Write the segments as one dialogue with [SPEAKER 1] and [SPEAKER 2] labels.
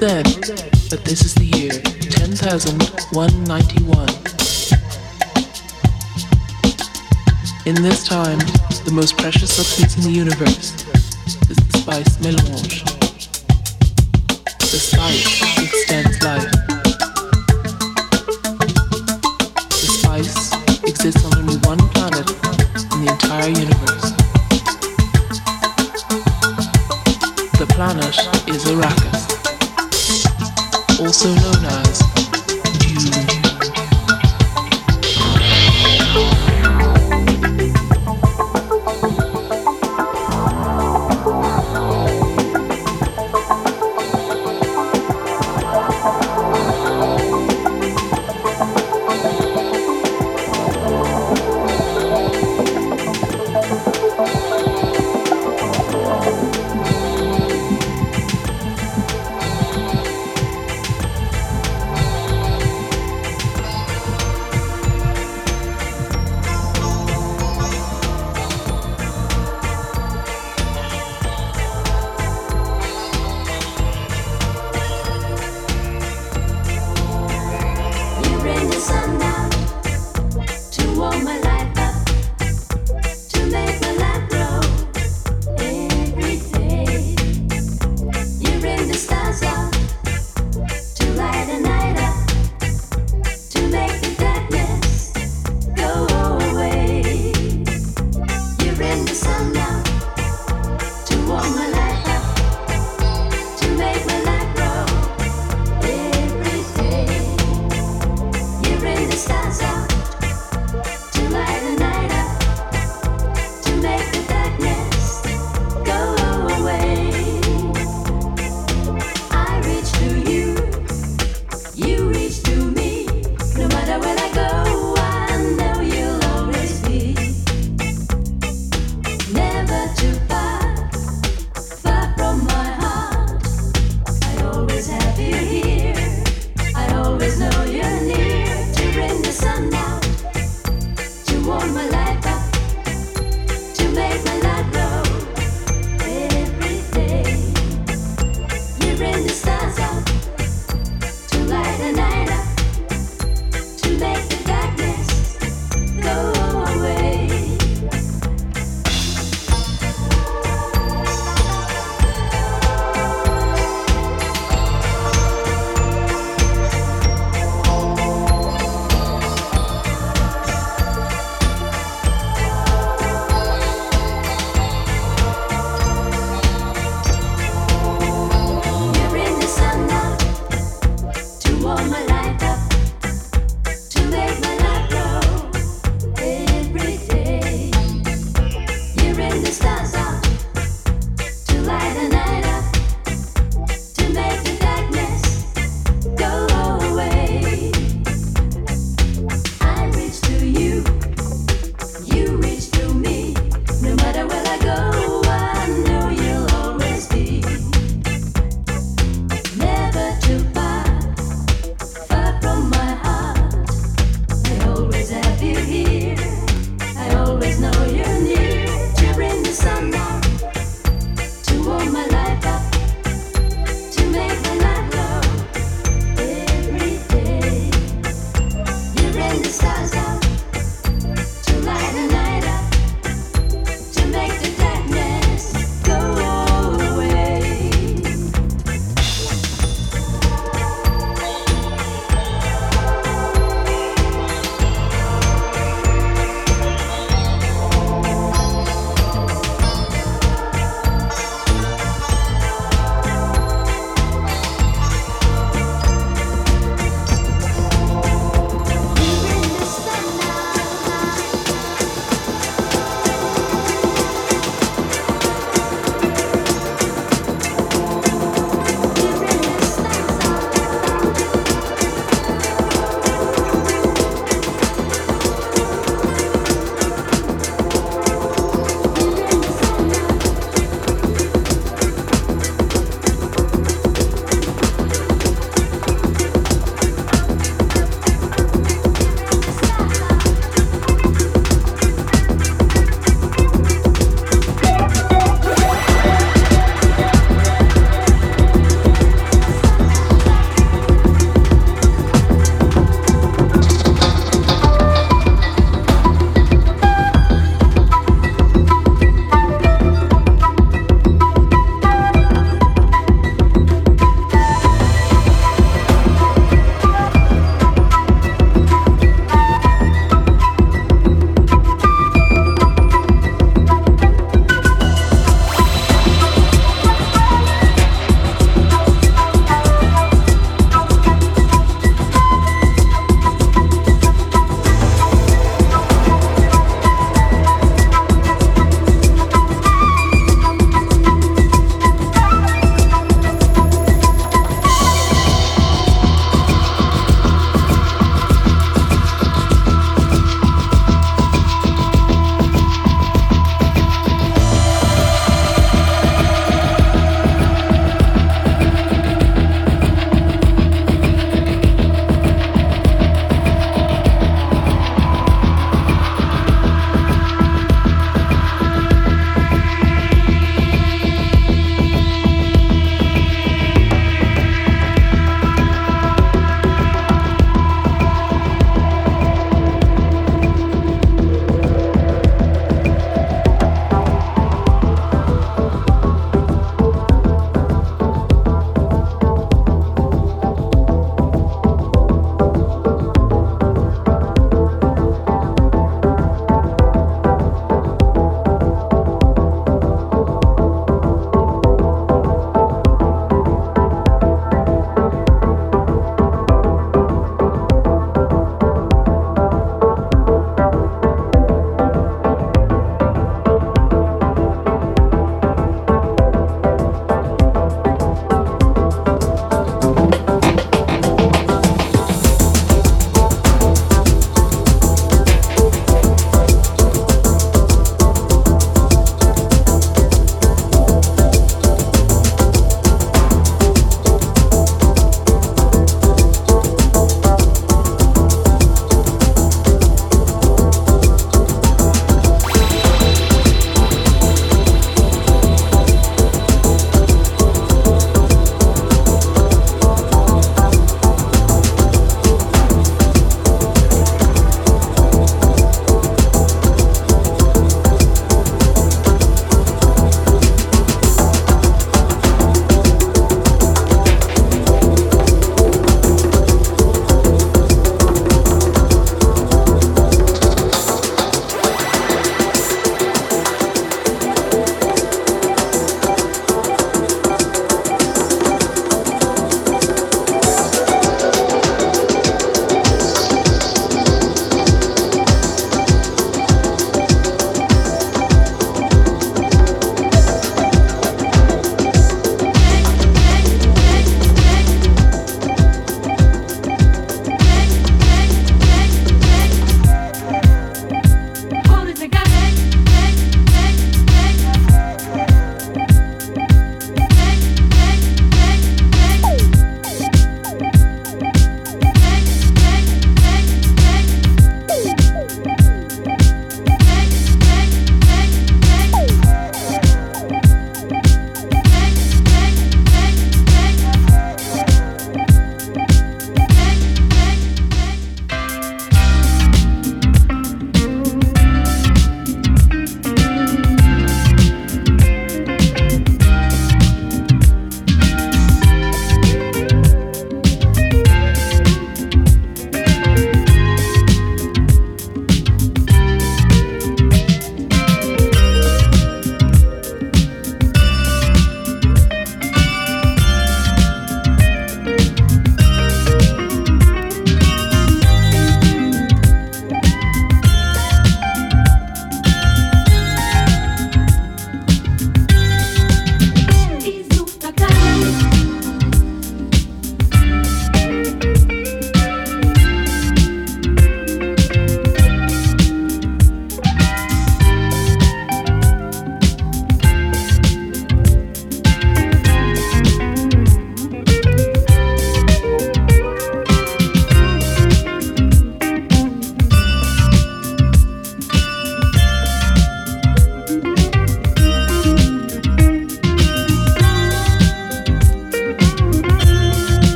[SPEAKER 1] Then that this is the year 10,191. In this time, the most precious substance in the universe is the spice melange. The spice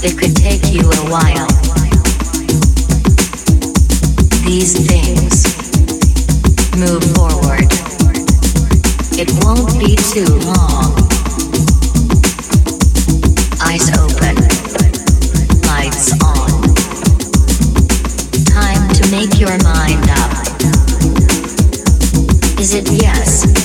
[SPEAKER 2] It could take you a while. These things move forward. It won't be too long. Eyes open, lights on. Time to make your mind up. Is it yes?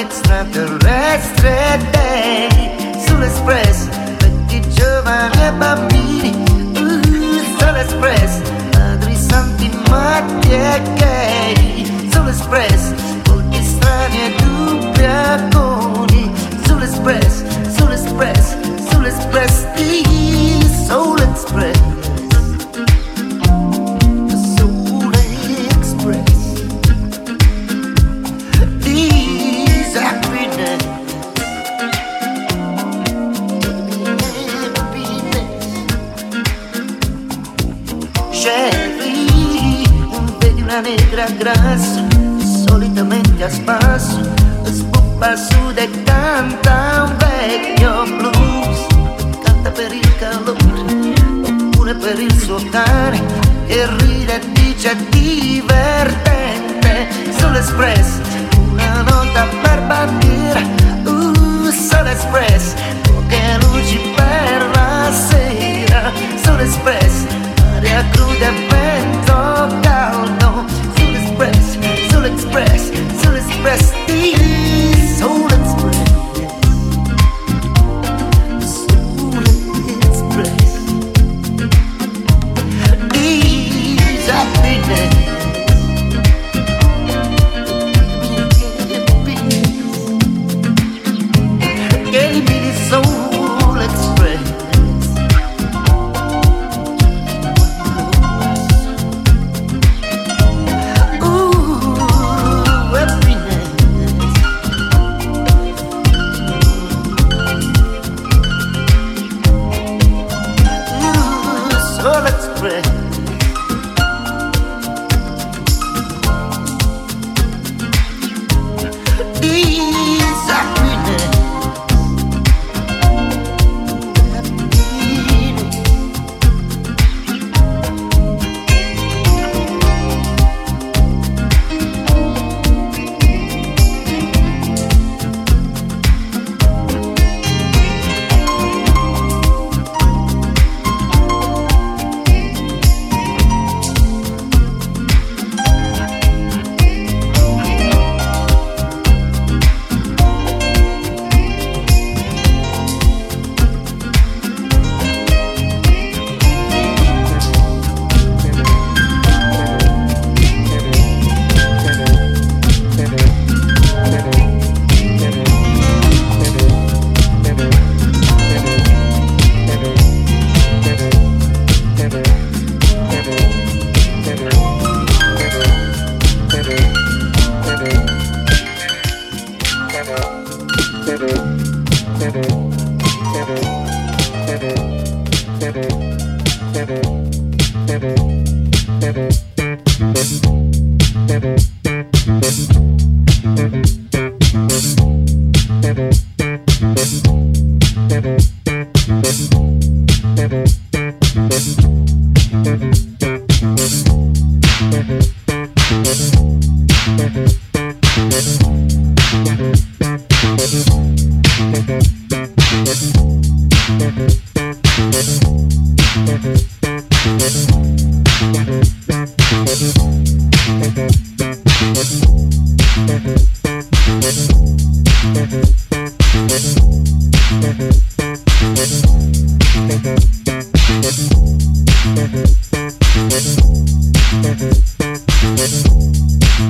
[SPEAKER 2] Umani extraterrestri e dei, sull'espress, vecchi giovani e bambini, uh, sull'espress, padri santi matti e gay, sull'espress strani e dubbi agoni sull'espress, sull'espress, sull'espress negra grassa solitamente a spasso Spuppa su e canta un vecchio blues. Canta per il calore oppure per il suo cane E ride e dice divertente Sull'espress una nota per bandiera Uh, sull'espress poche luci per la sera Sull'espress. aria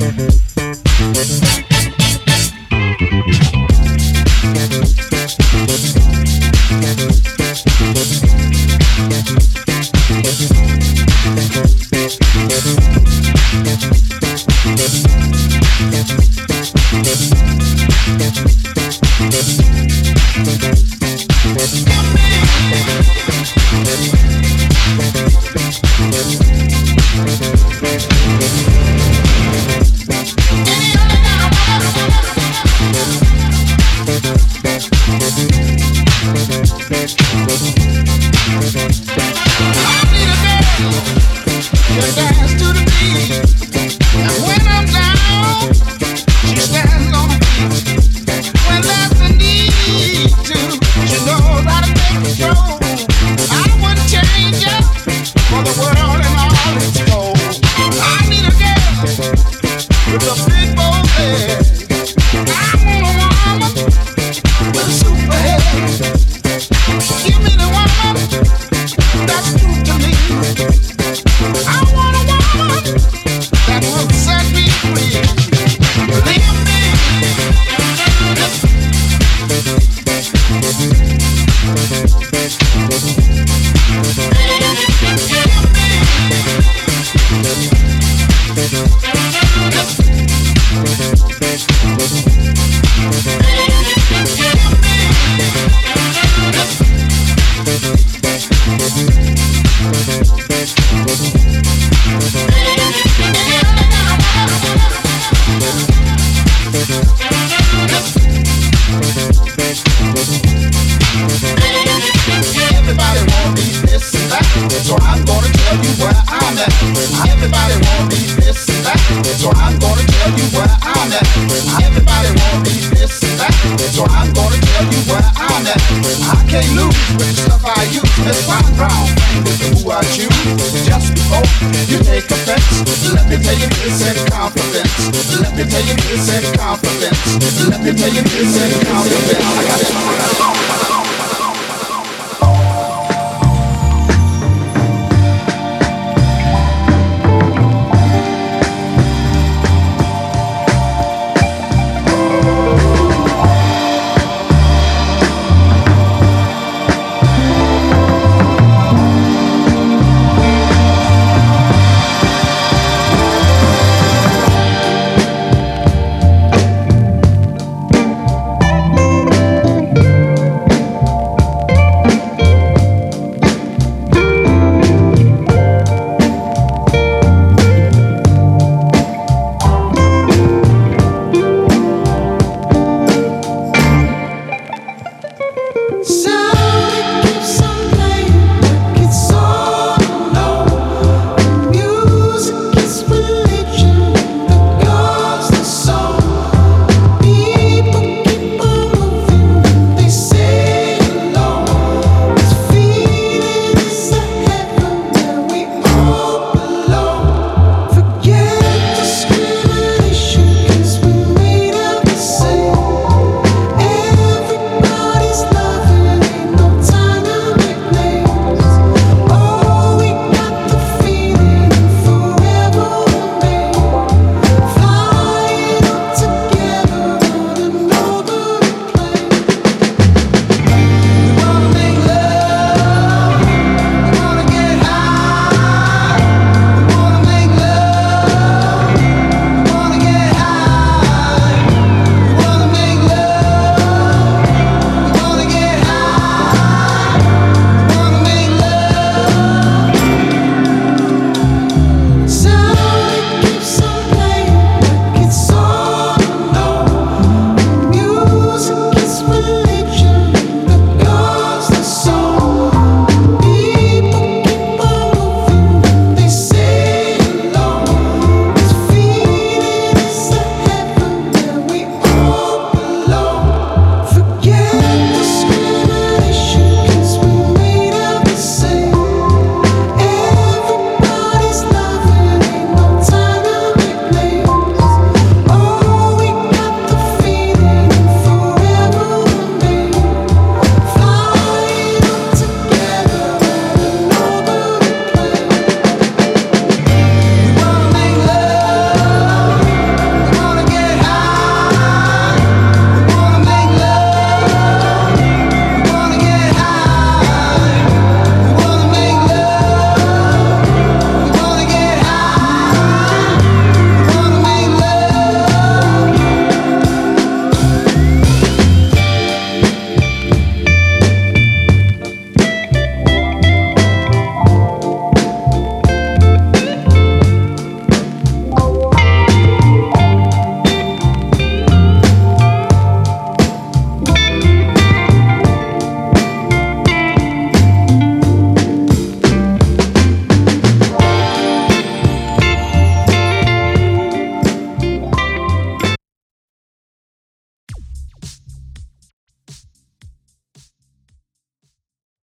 [SPEAKER 2] Mm-hmm.
[SPEAKER 3] Let me tell you this and confidence. Let me tell you this and confidence. I got it.